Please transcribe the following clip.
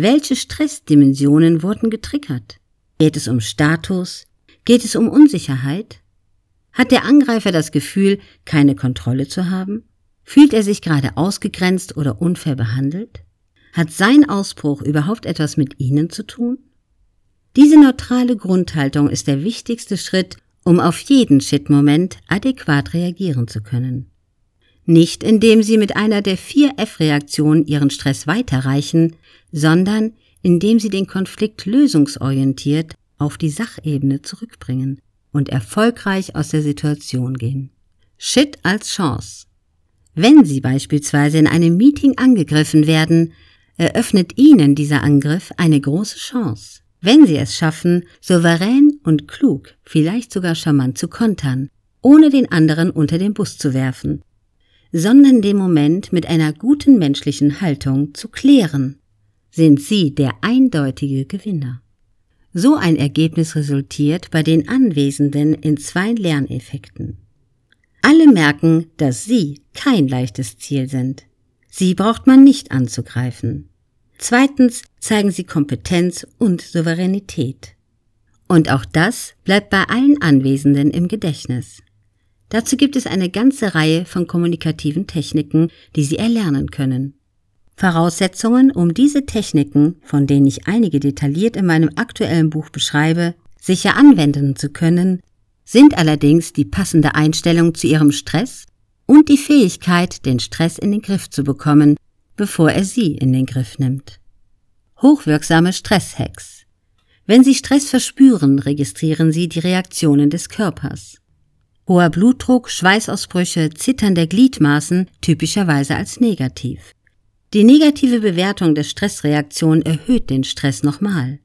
Welche Stressdimensionen wurden getriggert? Geht es um Status? Geht es um Unsicherheit? Hat der Angreifer das Gefühl, keine Kontrolle zu haben? Fühlt er sich gerade ausgegrenzt oder unfair behandelt? Hat sein Ausbruch überhaupt etwas mit Ihnen zu tun? Diese neutrale Grundhaltung ist der wichtigste Schritt, um auf jeden Shit-Moment adäquat reagieren zu können. Nicht indem Sie mit einer der vier F-Reaktionen Ihren Stress weiterreichen, sondern indem Sie den Konflikt lösungsorientiert auf die Sachebene zurückbringen und erfolgreich aus der Situation gehen. Shit als Chance. Wenn Sie beispielsweise in einem Meeting angegriffen werden, eröffnet Ihnen dieser Angriff eine große Chance. Wenn Sie es schaffen, souverän und klug, vielleicht sogar charmant zu kontern, ohne den anderen unter den Bus zu werfen, sondern den Moment mit einer guten menschlichen Haltung zu klären, sind Sie der eindeutige Gewinner. So ein Ergebnis resultiert bei den Anwesenden in zwei Lerneffekten. Alle merken, dass Sie kein leichtes Ziel sind. Sie braucht man nicht anzugreifen. Zweitens zeigen Sie Kompetenz und Souveränität. Und auch das bleibt bei allen Anwesenden im Gedächtnis. Dazu gibt es eine ganze Reihe von kommunikativen Techniken, die Sie erlernen können. Voraussetzungen, um diese Techniken, von denen ich einige detailliert in meinem aktuellen Buch beschreibe, sicher anwenden zu können, sind allerdings die passende Einstellung zu Ihrem Stress und die Fähigkeit, den Stress in den Griff zu bekommen, bevor er Sie in den Griff nimmt. Hochwirksame Stresshacks. Wenn Sie Stress verspüren, registrieren Sie die Reaktionen des Körpers. Hoher Blutdruck, Schweißausbrüche, Zittern der Gliedmaßen typischerweise als negativ. Die negative Bewertung der Stressreaktion erhöht den Stress nochmal.